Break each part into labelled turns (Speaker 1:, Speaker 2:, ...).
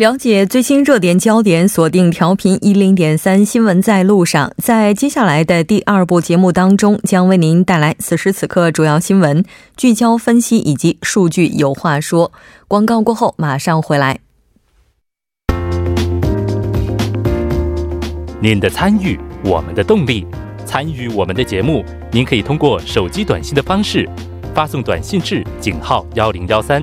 Speaker 1: 了解最新热点焦点，锁定调频一零点三新闻在路上。在接下来的第二部节目当中，将为您带来此时此刻主要新闻聚焦分析以及数据有话说。广告过后马上回来。
Speaker 2: 您的参与，我们的动力。参与我们的节目，您可以通过手机短信的方式发送短信至井号幺零幺三。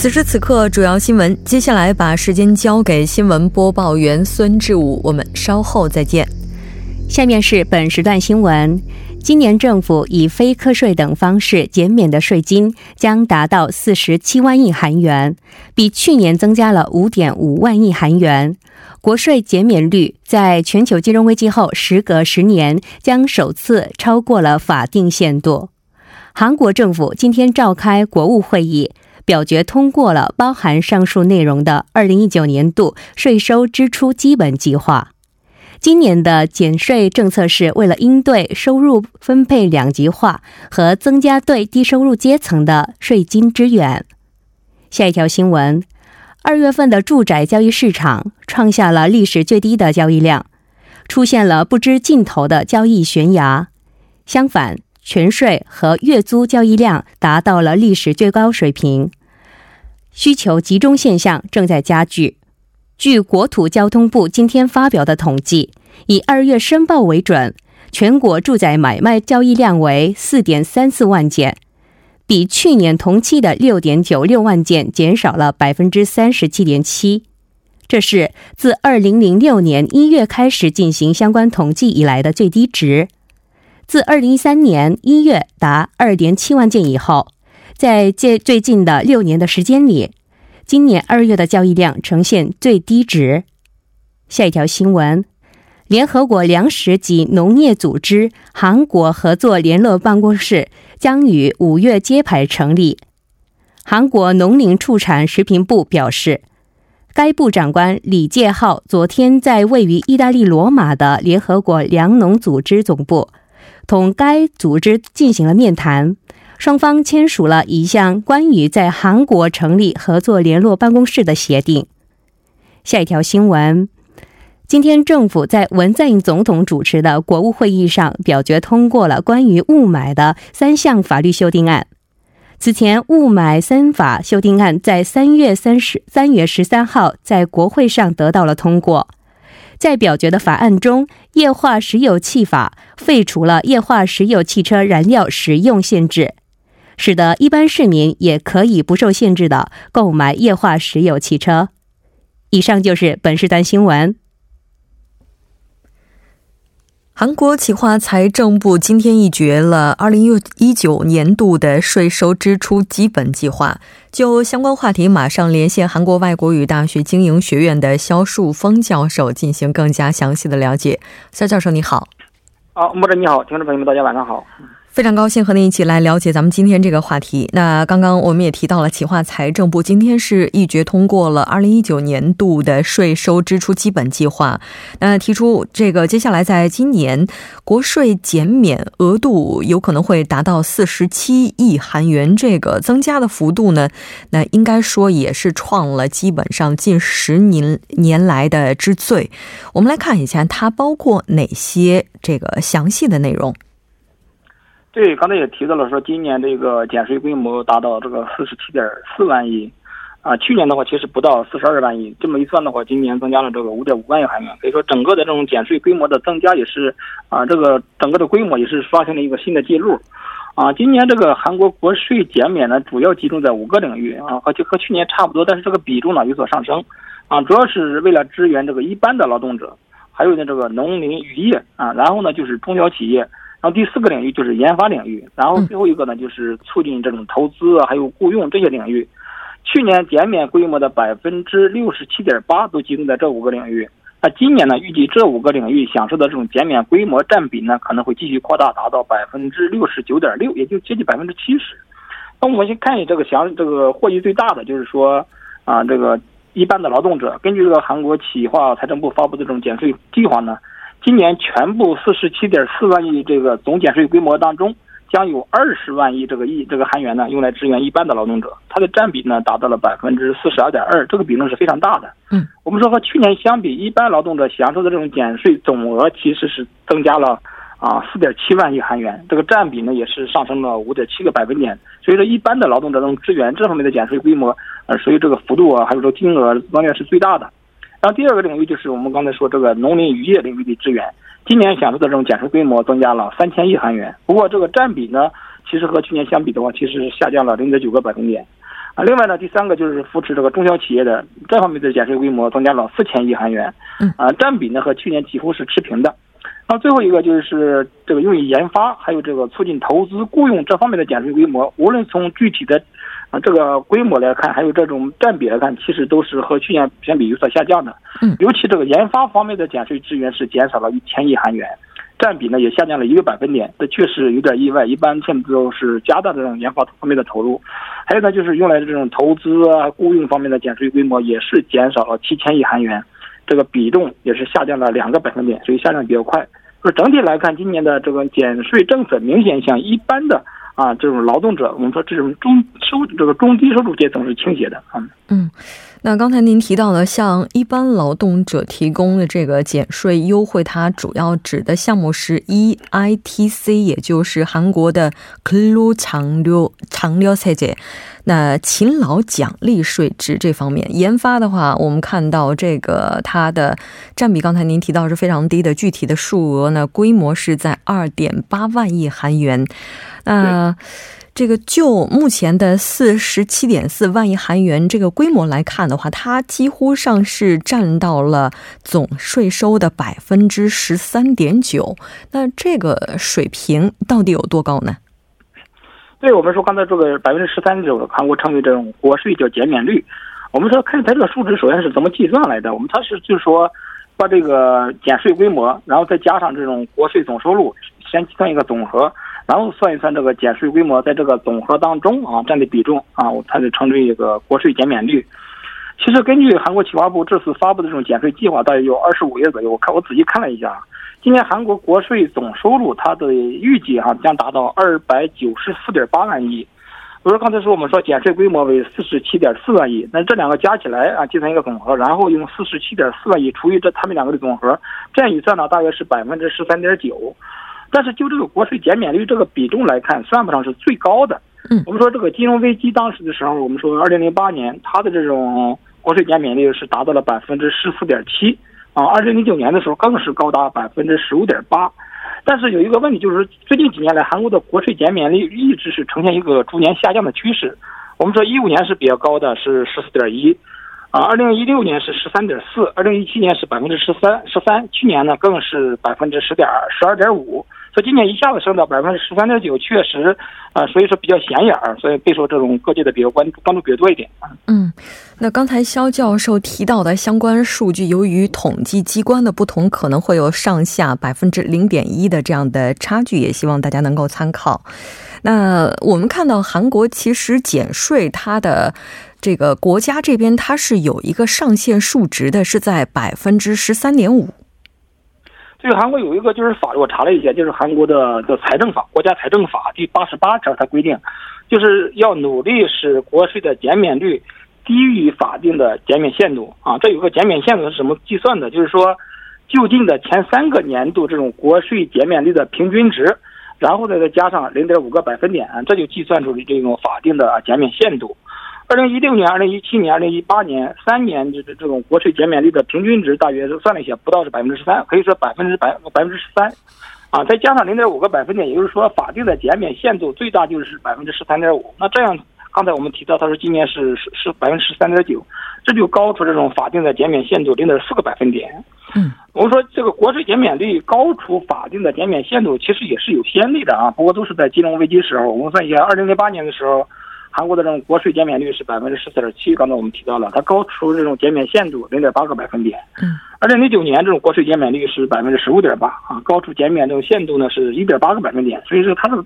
Speaker 1: 此时此刻，主要新闻。接下来把时间交给新闻播报员孙志武，我们稍后再见。
Speaker 3: 下面是本时段新闻：今年政府以非课税等方式减免的税金将达到四十七万亿韩元，比去年增加了五点五万亿韩元。国税减免率在全球金融危机后，时隔十年将首次超过了法定限度。韩国政府今天召开国务会议。表决通过了包含上述内容的二零一九年度税收支出基本计划。今年的减税政策是为了应对收入分配两极化和增加对低收入阶层的税金支援。下一条新闻：二月份的住宅交易市场创下了历史最低的交易量，出现了不知尽头的交易悬崖。相反，全税和月租交易量达到了历史最高水平。需求集中现象正在加剧。据国土交通部今天发表的统计，以二月申报为准，全国住宅买卖交易量为四点三四万件，比去年同期的六点九六万件减少了百分之三十七点七。这是自二零零六年一月开始进行相关统计以来的最低值。自二零一三年一月达二点七万件以后。在这最近的六年的时间里，今年二月的交易量呈现最低值。下一条新闻：联合国粮食及农业组织韩国合作联络办公室将于五月揭牌成立。韩国农林畜产食品部表示，该部长官李介浩昨天在位于意大利罗马的联合国粮农组织总部，同该组织进行了面谈。双方签署了一项关于在韩国成立合作联络办公室的协定。下一条新闻：今天政府在文在寅总统主持的国务会议上表决通过了关于雾霾的三项法律修订案。此前，雾霾三法修订案在三月三十三月十三号在国会上得到了通过。在表决的法案中，液化石油气法废除了液化石油汽车燃料使用限制。使得一般市民也可以不受限制的购买液化石油汽车。以上就是本时段新闻。
Speaker 1: 韩国企划财政部今天一决了二零一九年度的税收支出基本计划。就相关话题，马上连线韩国外国语大学经营学院的肖树峰教授进行更加详细的了解。肖教授，你好。
Speaker 4: 啊，莫哲你好，听众朋友们，大家晚上好。
Speaker 1: 非常高兴和您一起来了解咱们今天这个话题。那刚刚我们也提到了，企划财政部今天是一决通过了二零一九年度的税收支出基本计划。那提出这个接下来在今年国税减免额度有可能会达到四十七亿韩元，这个增加的幅度呢，那应该说也是创了基本上近十年年来的之最。我们来看一下它包括哪些这个详细的内容。
Speaker 4: 对，刚才也提到了，说今年这个减税规模达到这个四十七点四万亿，啊，去年的话其实不到四十二万亿，这么一算的话，今年增加了这个五点五万亿韩元，可以说整个的这种减税规模的增加也是，啊，这个整个的规模也是刷新了一个新的记录，啊，今年这个韩国国税减免呢，主要集中在五个领域，啊，和就和去年差不多，但是这个比重呢有所上升，啊，主要是为了支援这个一般的劳动者，还有呢这个农林渔业啊，然后呢就是中小企业，然后第四个领域就是研发领域，然后最后一个呢就是促进这种投资啊，还有雇佣这些领域。去年减免规模的百分之六十七点八都集中在这五个领域。那今年呢，预计这五个领域享受的这种减免规模占比呢，可能会继续扩大，达到百分之六十九点六，也就接近百分之七十。那我们先看一下这个享这个获益最大的，就是说啊，这个一般的劳动者，根据这个韩国企划财政部发布的这种减税计划呢，今年全部四十七点四万亿这个总减税规模当中。将有二十万亿这个亿这个韩元呢，用来支援一般的劳动者，它的占比呢达到了百分之四十二点二，这个比重是非常大的。
Speaker 1: 嗯，
Speaker 4: 我们说和去年相比，一般劳动者享受的这种减税总额其实是增加了啊四点七万亿韩元，这个占比呢也是上升了五点七个百分点。所以说，一般的劳动者能支援这方面的减税规模，呃，所以这个幅度啊，还有这个金额方面是最大的。然后第二个领域就是我们刚才说这个农林渔业领域的支援。今年享受的这种减税规模增加了三千亿韩元，不过这个占比呢，其实和去年相比的话，其实下降了零点九个百分点。啊，另外呢，第三个就是扶持这个中小企业的这方面的减税规模增加了四千亿韩元，啊，占比呢和去年几乎是持平的。那最后一个就是这个用于研发还有这个促进投资雇佣这方面的减税规模，无论从具体的。啊，这个规模来看，还有这种占比来看，其实都是和去年相比有所下降的。
Speaker 1: 嗯，
Speaker 4: 尤其这个研发方面的减税资源是减少了一千亿韩元，占比呢也下降了一个百分点，这确实有点意外。一般现在都是加大这种研发方面的投入。还有呢，就是用来的这种投资啊、雇佣方面的减税规模也是减少了七千亿韩元，这个比重也是下降了两个百分点，所以下降比较快。就整体来看，今年的这个减税政策明显向一般的。啊，这种劳动者，我们说这种中收这个中低收入阶层是倾斜的啊。
Speaker 1: 嗯，那刚才您提到的，像一般劳动者提供的这个减税优惠，它主要指的项目是 EITC，也就是韩国的 Clu 长流长流税制。那勤劳奖励税制这方面，研发的话，我们看到这个它的占比，刚才您提到是非常低的，具体的数额呢，规模是在二点八万亿韩元。那。这个就目前的四十七点四万亿韩元这个规模来看的话，它几乎上是占到了总税收的百分之十三点九。那这个水平到底有多高呢？
Speaker 4: 对我们说，刚才这个百分之十三点九，韩国称为这种国税叫减免率。我们说看它这个数值，首先是怎么计算来的？我们它是就是说，把这个减税规模，然后再加上这种国税总收入，先计算一个总和。然后算一算这个减税规模在这个总和当中啊占的比重啊，它就称之为一个国税减免率。其实根据韩国企划部这次发布的这种减税计划，大约有二十五页左右。我看我仔细看了一下，今年韩国国税总收入它的预计哈将达到二百九十四点八万亿。比如刚才说我们说减税规模为四十七点四万亿，那这两个加起来啊计算一个总和，然后用四十七点四万亿除以这他们两个的总和，这样一算呢，大约是百分之十三点九。但是就这个国税减免率这个比重来看，算不上是最高的。
Speaker 1: 嗯，
Speaker 4: 我们说这个金融危机当时的时候，我们说二零零八年它的这种国税减免率是达到了百分之十四点七啊，二零零九年的时候更是高达百分之十五点八。但是有一个问题就是最近几年来韩国的国税减免率一直是呈现一个逐年下降的趋势。我们说一五年是比较高的，是十四点一啊，二零一六年是十三点四，二零一七年是百分之十三十三，去年呢更是百分之十点十二点五。今年一下子升到百分之十三点九，确实，啊，所以说比较显眼儿，所以备受这种各界的比较关关注比较多一点
Speaker 1: 嗯，那刚才肖教授提到的相关数据，由于统计机关的不同，可能会有上下百分之零点一的这样的差距，也希望大家能够参考。那我们看到韩国其实减税，它的这个国家这边它是有一个上限数值的，是在百分之十三点五。
Speaker 4: 这个韩国有一个就是法律，我查了一下，就是韩国的的财政法，国家财政法第八十八条，它规定，就是要努力使国税的减免率低于法定的减免限度啊。这有个减免限度是什么计算的？就是说，就近的前三个年度这种国税减免率的平均值，然后呢再加上零点五个百分点，这就计算出了这种法定的减免限度。二零一六年、二零一七年、二零一八年三年，这这这种国税减免率的平均值大约是算了一下，不到是百分之十三，可以说百分之百百分之十三，啊，再加上零点五个百分点，也就是说法定的减免限度最大就是百分之十三点五。那这样刚才我们提到，他说今年是是是百分之十三点九，这就高出这种法定的减免限度零点四个百分点。
Speaker 1: 嗯，
Speaker 4: 我们说这个国税减免率高出法定的减免限度，其实也是有先例的啊。不过都是在金融危机时候，我们算一下，二零零八年的时候，韩国的这种国税减免率是百分之十四点七，刚才我们提到了，它高出这种减免限度零点八个百分点。
Speaker 1: 嗯，
Speaker 4: 二零零九年这种国税减免率是百分之十五点八啊，高出减免这种限度呢是一点八个百分点，所以说它是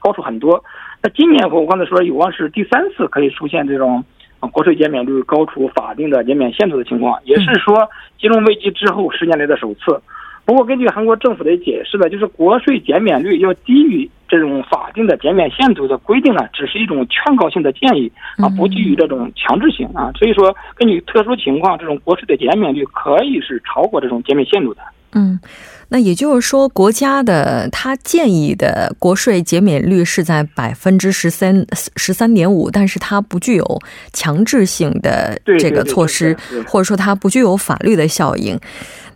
Speaker 4: 高出很多。那今年我刚才说有望是第三次可以出现这种。啊，国税减免率高出法定的减免限度的情况，也是说金融危机之后十年来的首次。不过，根据韩国政府的解释呢，就是国税减免率要低于这种法定的减免限度的规定呢，只是一种劝告性的建议啊，不基于这种强制性啊。所以说，根据特殊情况，这种国税的减免率可以是超过这种减免限度的。
Speaker 1: 嗯，那也就是说，国家的他建议的国税减免率是在百分之十三十三点五，但是它不具有强制性的这个措施，或者说它不具有法律的效应。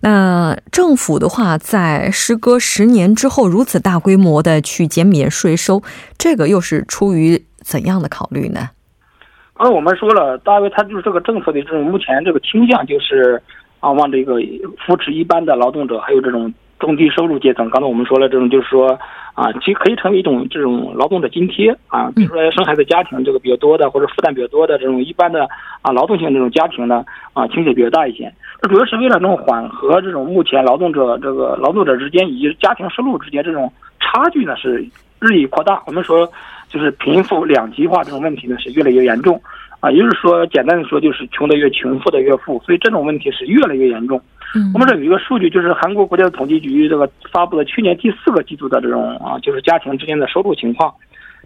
Speaker 1: 那政府的话，在时隔十年之后如此大规模的去减免税收，这个又是出于怎样的考虑呢？
Speaker 4: 刚才我们说了，大约它就是这个政策的这种目前这个倾向就是。啊，往这个扶持一般的劳动者，还有这种中低收入阶层。刚才我们说了，这种就是说，啊，其实可以成为一种这种劳动的津贴啊。比如说生孩子家庭这个比较多的，或者负担比较多的这种一般的啊劳动性这种家庭呢，啊倾斜比较大一些。这主要是为了这种缓和这种目前劳动者这个劳动者之间以及家庭收入之间这种差距呢是日益扩大。我们说，就是贫富两极化这种问题呢是越来越严重。啊，也就是说，简单的说，就是穷的越穷，富的越富，所以这种问题是越来越严重。
Speaker 1: 嗯，
Speaker 4: 我们这有一个数据，就是韩国国家的统计局这个发布的去年第四个季度的这种啊，就是家庭之间的收入情况。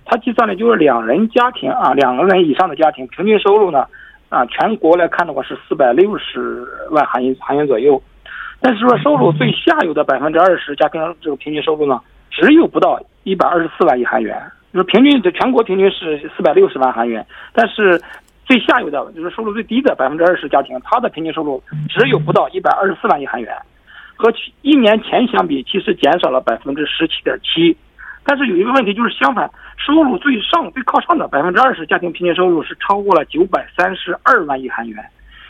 Speaker 4: 它计算的就是两人家庭啊，两个人以上的家庭平均收入呢，啊，全国来看的话是四百六十万韩元韩元左右。但是说收入最下游的百分之二十家庭这个平均收入呢，只有不到一百二十四万亿韩元。就是平均的全国平均是四百六十万韩元，但是。最下游的，就是收入最低的百分之二十家庭，他的平均收入只有不到一百二十四万亿韩元，和一年前相比，其实减少了百分之十七点七。但是有一个问题就是相反，收入最上、最靠上的百分之二十家庭平均收入是超过了九百三十二万亿韩元，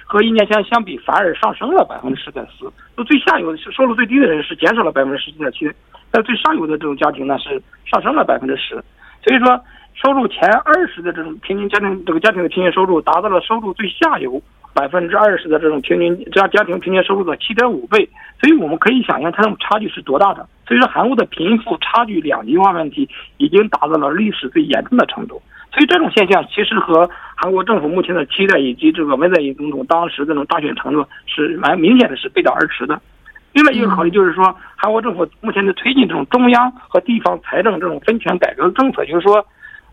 Speaker 4: 和一年前相比反而上升了百分之十点四。就最下游收入最低的人是减少了百分之十七点七，但最上游的这种家庭呢是上升了百分之十。所以说。收入前二十的这种平均家庭，这个家庭的平均收入达到了收入最下游百分之二十的这种平均家家庭平均收入的七点五倍，所以我们可以想象它的差距是多大的。所以说，韩国的贫富差距两极化问题已经达到了历史最严重的程度。所以这种现象其实和韩国政府目前的期待以及这个文在寅总统当时这种大选承诺是蛮明显的是背道而驰的。另外一个考虑就是说，韩国政府目前在推进这种中央和地方财政这种分权改革的政策，就是说。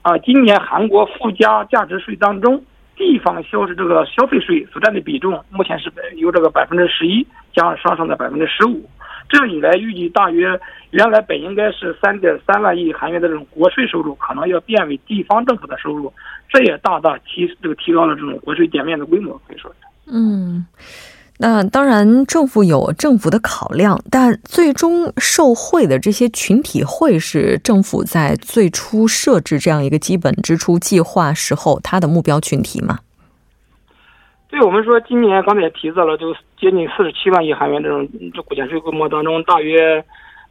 Speaker 4: 啊，今年韩国附加价值税当中，地方消这个消费税所占的比重，目前是由这个百分之十一，将上升到百分之十五。这样一来，预计大约原来本应该是三点三万亿韩元的这种国税收入，可能要变为地方政府的收入，这也大大提这个提高了这种国税减免的规模，可以说。
Speaker 1: 嗯。那当然，政府有政府的考量，但最终受贿的这些群体会是政府在最初设置这样一个基本支出计划时候他的目标群体吗？
Speaker 4: 对我们说，今年刚才也提到了，就接近四十七万亿韩元这种这股减税规模当中，大约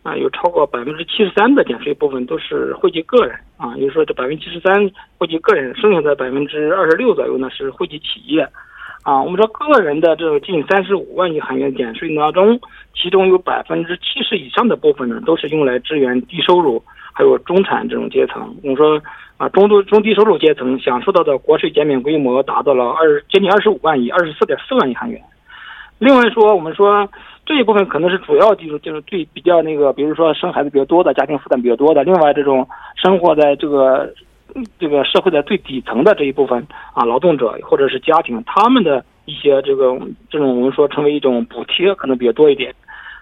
Speaker 4: 啊有超过百分之七十三的减税部分都是惠及个人啊，也就是说这百分之七十三惠及个人，剩下的百分之二十六左右呢是惠及企业。啊，我们说个人的这个近三十五万亿韩元减税当中，其中有百分之七十以上的部分呢，都是用来支援低收入还有中产这种阶层。我们说啊，中度中低收入阶层享受到的国税减免规模达到了二接近二十五万亿，二十四点四万亿韩元。另外说，我们说这一部分可能是主要就是就是对比较那个，比如说生孩子比较多的家庭负担比较多的，另外这种生活在这个。这个社会的最底层的这一部分啊，劳动者或者是家庭，他们的一些这个这种我们说成为一种补贴，可能比较多一点。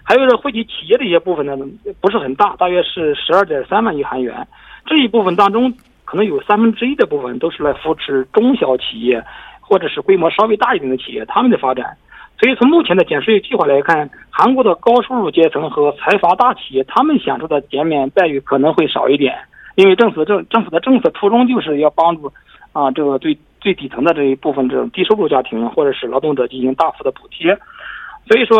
Speaker 4: 还有是惠及企业的一些部分呢，不是很大，大约是十二点三万亿韩元。这一部分当中，可能有三分之一的部分都是来扶持中小企业，或者是规模稍微大一点的企业他们的发展。所以从目前的减税计划来看，韩国的高收入阶层和财阀大企业，他们享受的减免待遇可能会少一点。因为政府政政府的政策初衷就是要帮助啊，这个最最底层的这一部分这种低收入家庭或者是劳动者进行大幅的补贴。所以说，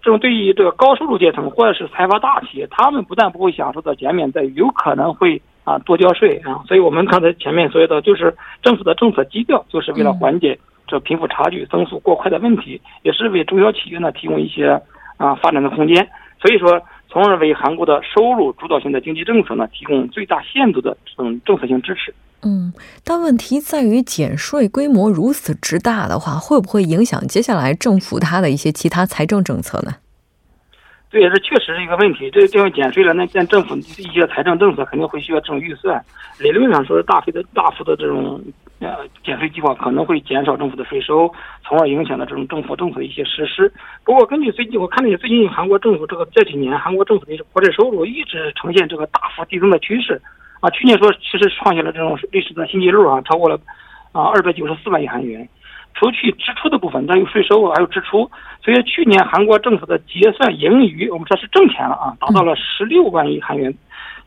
Speaker 4: 这种对于这个高收入阶层或者是财阀大企业，他们不但不会享受到减免，在有可能会啊多交税啊。所以我们刚才前面说的，就是政府的政策基调，就是为了缓解这贫富差距增速过快的问题，也是为中小企业呢提供一些啊发展的空间。所以说。从而为韩国的收入主导性的经济政策呢提供最大限度的这种政策性支持。
Speaker 1: 嗯，但问题在于减税规模如此之大的话，会不会影响接下来政府它的一些其他财政政策呢？
Speaker 4: 对这确实是一个问题。这这样减税了，那见政府一些财政政策肯定会需要这种预算。理论上说，是大幅的大幅的这种。呃，减税计划可能会减少政府的税收，从而影响了这种政府政策的一些实施。不过，根据最近我看了一下，最近韩国政府这个这几年韩国政府的国债收入一直呈现这个大幅递增的趋势。啊，去年说其实创下了这种历史的新纪录啊，超过了啊二百九十四万亿韩元。除去支出的部分，它有税收还有支出，所以去年韩国政府的结算盈余，我们说是挣钱了啊，达到了十六万亿韩元。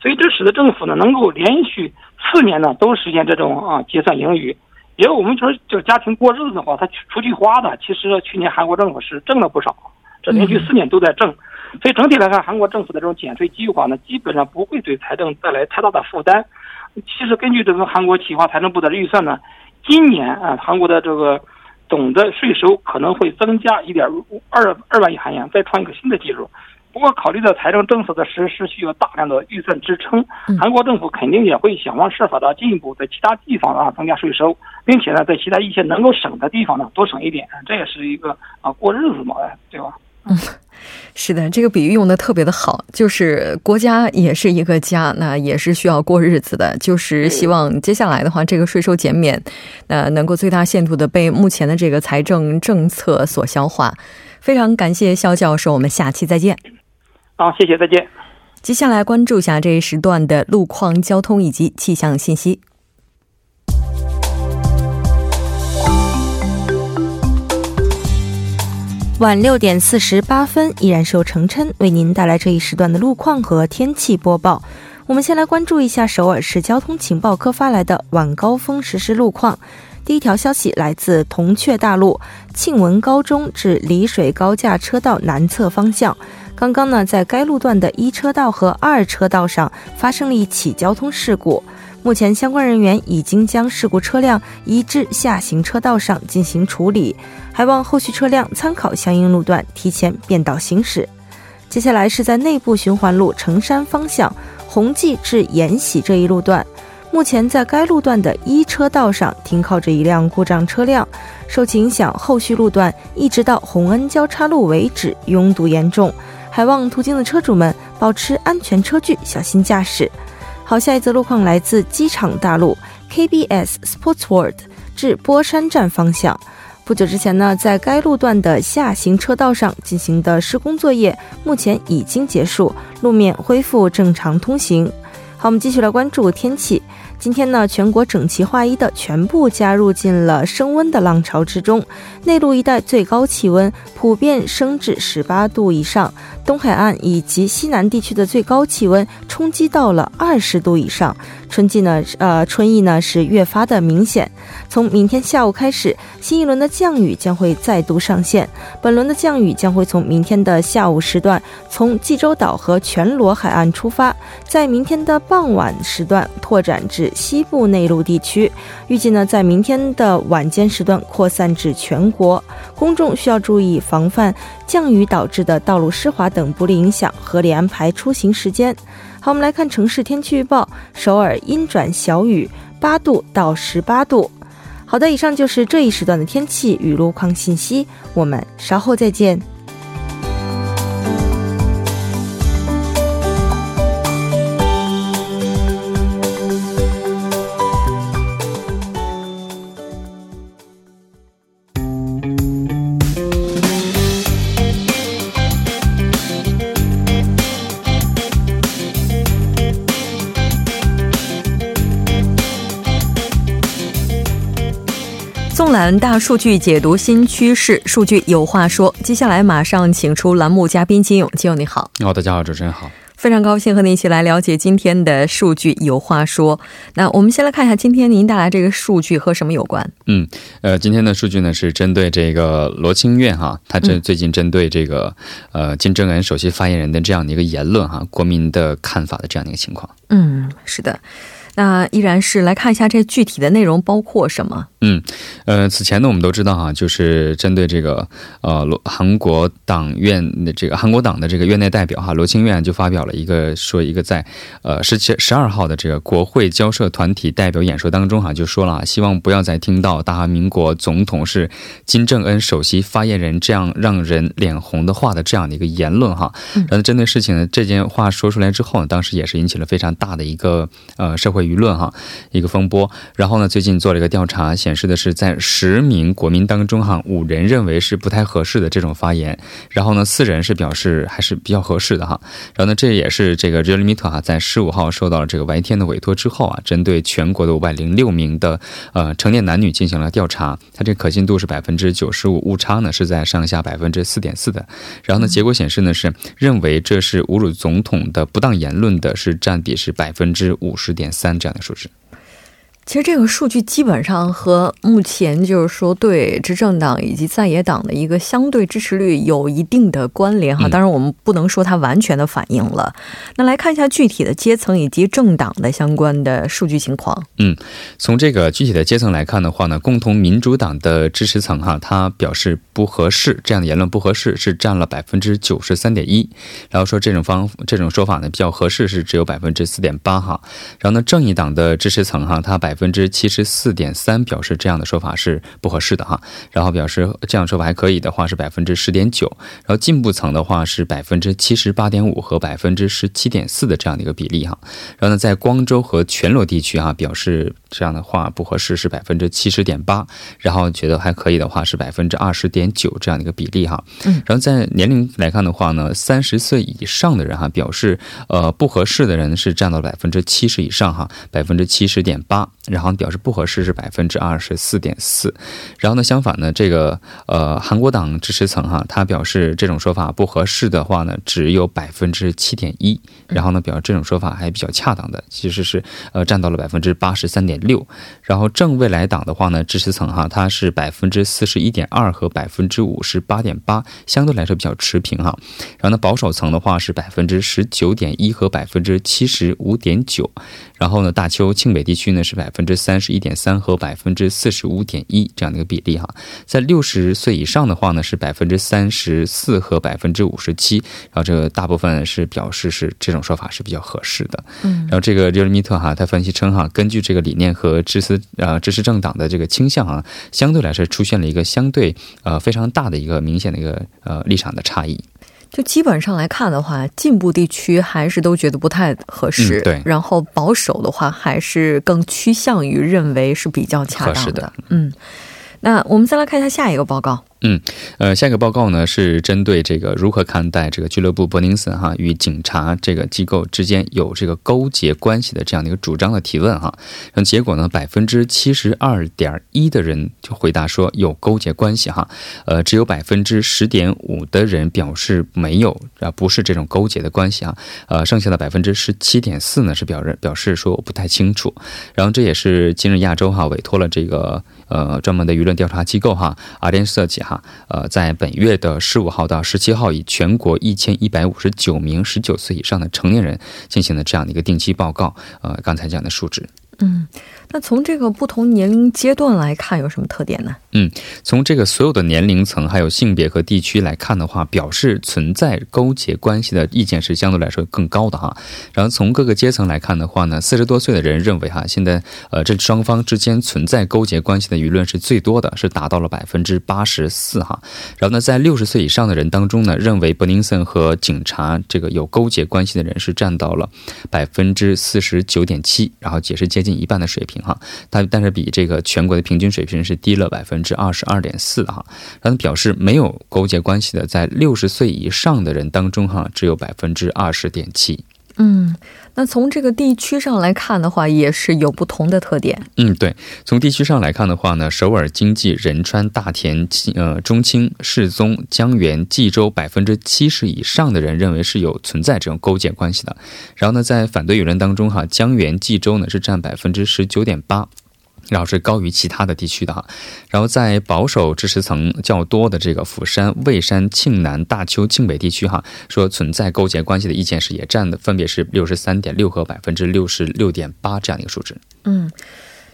Speaker 4: 所以这使得政府呢能够连续四年呢都实现这种啊结算盈余，因为我们说这个家庭过日子的话，他出去花的，其实去年韩国政府是挣了不少，这连续四年都在挣，所以整体来看，韩国政府的这种减税计划呢，基本上不会对财政带来太大的负担。其实根据这个韩国企划财政部的预算呢，今年啊韩国的这个总的税收可能会增加一点二二万亿韩元，再创一个新的纪录。不过，考虑到财政政策的实施需要大量的预算支撑，韩国政府肯定也会想方设法的进一步在其他地方啊增加税收，并且呢，在其他一些能够省的地方呢多省一点，这也是一个啊过日子嘛，对吧？
Speaker 1: 嗯，是的，这个比喻用的特别的好，就是国家也是一个家，那也是需要过日子的，就是希望接下来的话，这个税收减免，呃，能够最大限度的被目前的这个财政政策所消化。非常感谢肖教授，我们下期再见。
Speaker 4: 好，谢谢，再见。
Speaker 1: 接下来关注一下这一时段的路况、交通以及气象信息。
Speaker 5: 晚六点四十八分，依然是由程琛为您带来这一时段的路况和天气播报。我们先来关注一下首尔市交通情报科发来的晚高峰实时路况。第一条消息来自铜雀大路庆文高中至丽水高架车道南侧方向。刚刚呢，在该路段的一车道和二车道上发生了一起交通事故，目前相关人员已经将事故车辆移至下行车道上进行处理，还望后续车辆参考相应路段提前变道行驶。接下来是在内部循环路城山方向弘济至延禧这一路段，目前在该路段的一车道上停靠着一辆故障车辆，受其影响，后续路段一直到洪恩交叉路为止拥堵严重。还望途经的车主们保持安全车距，小心驾驶。好，下一则路况来自机场大路 KBS Sports World 至波山站方向。不久之前呢，在该路段的下行车道上进行的施工作业，目前已经结束，路面恢复正常通行。好，我们继续来关注天气。今天呢，全国整齐划一的全部加入进了升温的浪潮之中。内陆一带最高气温普遍升至十八度以上，东海岸以及西南地区的最高气温冲击到了二十度以上。春季呢，呃，春意呢是越发的明显。从明天下午开始，新一轮的降雨将会再度上线。本轮的降雨将会从明天的下午时段从济州岛和全罗海岸出发，在明天的傍晚时段拓展至。西部内陆地区，预计呢在明天的晚间时段扩散至全国，公众需要注意防范降雨导致的道路湿滑等不利影响，合理安排出行时间。好，我们来看城市天气预报：首尔阴转小雨，八度到十八度。好的，以上就是这一时段的天气与路况信息，我们稍后再见。
Speaker 1: 览大数据解读新趋势，数据有话说。接下来马上请出栏目嘉宾金勇，金勇你好。
Speaker 6: 哦，大家好，主持人好。
Speaker 1: 非常高兴和您一起来了解今天的数据。有话说，那我们先来看一下今天您带来这个数据和什么有关？
Speaker 6: 嗯，呃，今天的数据呢是针对这个罗清苑哈，他这最近针对这个呃金正恩首席发言人的这样的一个言论哈，国民的看法的这样的一个情况。
Speaker 1: 嗯，是的。那依然是来看一下这具体的内容包括什么？
Speaker 6: 嗯，呃，此前呢，我们都知道哈，就是针对这个呃，罗韩国党院的这个韩国党的这个院内代表哈，罗清苑就发表了一个说一个在呃十七十二号的这个国会交涉团体代表演说当中哈，就说了希望不要再听到大韩民国总统是金正恩首席发言人这样让人脸红的话的这样的一个言论哈。然后针对事情呢，这件话说出来之后呢，当时也是引起了非常大的一个呃社会。舆论哈，一个风波。然后呢，最近做了一个调查，显示的是在十名国民当中哈，五人认为是不太合适的这种发言，然后呢，四人是表示还是比较合适的哈。然后呢，这也是这个 Realme 哈，在十五号受到了这个 YTN 的委托之后啊，针对全国的五百零六名的呃成年男女进行了调查，它这可信度是百分之九十五，误差呢是在上下百分之四点四的。然后呢，结果显示呢是认为这是侮辱总统的不当言论的是占比是百分之五十点三。这样的数值。
Speaker 1: 其实这个数据基本上和目前就是说对执政党以及在野党的一个相对支持率有一定的关联哈，当然我们不能说它完全的反映了。那来看一下具体的阶层以及政党的相关的数据情况。
Speaker 6: 嗯，从这个具体的阶层来看的话呢，共同民主党的支持层哈，他表示不合适这样的言论不合适是占了百分之九十三点一，然后说这种方这种说法呢比较合适是只有百分之四点八哈，然后呢正义党的支持层哈，他百。百分之七十四点三表示这样的说法是不合适的哈，然后表示这样说法还可以的话是百分之十点九，然后进步层的话是百分之七十八点五和百分之十七点四的这样的一个比例哈，然后呢在光州和全罗地区啊表示这样的话不合适是百分之七十点八，然后觉得还可以的话是百分之二十点九这样的一个比例哈，嗯，然后在年龄来看的话呢，三十岁以上的人哈表示呃不合适的人是占到百分之七十以上哈，百分之七十点八。然后表示不合适是百分之二十四点四，然后呢，相反呢，这个呃韩国党支持层哈，他表示这种说法不合适的话呢，只有百分之七点一，然后呢，表示这种说法还比较恰当的，其实是呃占到了百分之八十三点六，然后正未来党的话呢，支持层哈，它是百分之四十一点二和百分之五十八点八，相对来说比较持平哈，然后呢，保守层的话是百分之十九点一和百分之七十五点九。然后呢，大邱庆北地区呢是百分之三十一点三和百分之四十五点一这样的一个比例哈，在六十岁以上的话呢是百分之三十四和百分之五十七，然后这个大部分是表示是这种说法是比较合适的。嗯，然后这个热尔米特哈他分析称哈，根据这个理念和支持呃支持政党的这个倾向啊，相对来说出现了一个相对呃非常大的一个明显的一个呃立场的差异。
Speaker 1: 就基本上来看的话，进步地区还是都觉得不太合适，对。然后保守的话，还是更趋向于认为是比较恰当的，嗯。那我们再来看一下下一个报告。
Speaker 6: 嗯，呃，下一个报告呢是针对这个如何看待这个俱乐部伯宁森哈与警察这个机构之间有这个勾结关系的这样的一个主张的提问哈。那结果呢，百分之七十二点一的人就回答说有勾结关系哈，呃，只有百分之十点五的人表示没有啊，不是这种勾结的关系啊，呃，剩下的百分之十七点四呢是表认表示说我不太清楚。然后这也是今日亚洲哈委托了这个呃专门的舆论调查机构哈阿联社计哈。呃，在本月的十五号到十七号，以全国一千一百五十九名十九岁以上的成年人进行了这样的一个定期报告。呃，刚才讲的数值。
Speaker 1: 嗯，那从这个不同年龄阶段来看，有什么特点呢？
Speaker 6: 嗯，从这个所有的年龄层、还有性别和地区来看的话，表示存在勾结关系的意见是相对来说更高的哈。然后从各个阶层来看的话呢，四十多岁的人认为哈，现在呃这双方之间存在勾结关系的舆论是最多的，是达到了百分之八十四哈。然后呢，在六十岁以上的人当中呢，认为伯宁森和警察这个有勾结关系的人是占到了百分之四十九点七，然后也是接近一半的水平哈。但但是比这个全国的平均水平是低了百分。之二十二点四哈，然后表示没有勾结关系的，在六十岁以上的人当中哈，只有百分之二十点七。
Speaker 1: 嗯，那从这个地区上来看的话，也是有不同的特点。
Speaker 6: 嗯，对，从地区上来看的话呢，首尔、经济、仁川、大田、呃中青、世宗、江原、济州，百分之七十以上的人认为是有存在这种勾结关系的。然后呢，在反对舆论当中，哈，江原、济州呢是占百分之十九点八。然后是高于其他的地区的哈，然后在保守支持层较多的这个釜山、蔚山、庆南、大邱、庆北地区哈，说存在勾结关系的意见是也占的，分别是六十三点六和百分之六十六点八这样一个数值。
Speaker 1: 嗯，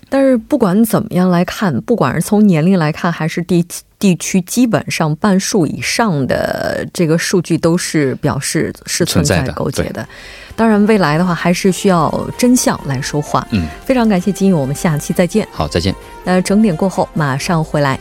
Speaker 1: 但是不管怎么样来看，不管是从年龄来看，还是地地区，基本上半数以上的这个数据都是表示是存在勾结的。当然，未来的话还是需要真相来说话。嗯，非常感谢金勇，我们下期再见。
Speaker 6: 好，再见。
Speaker 1: 那整点过后马上回来。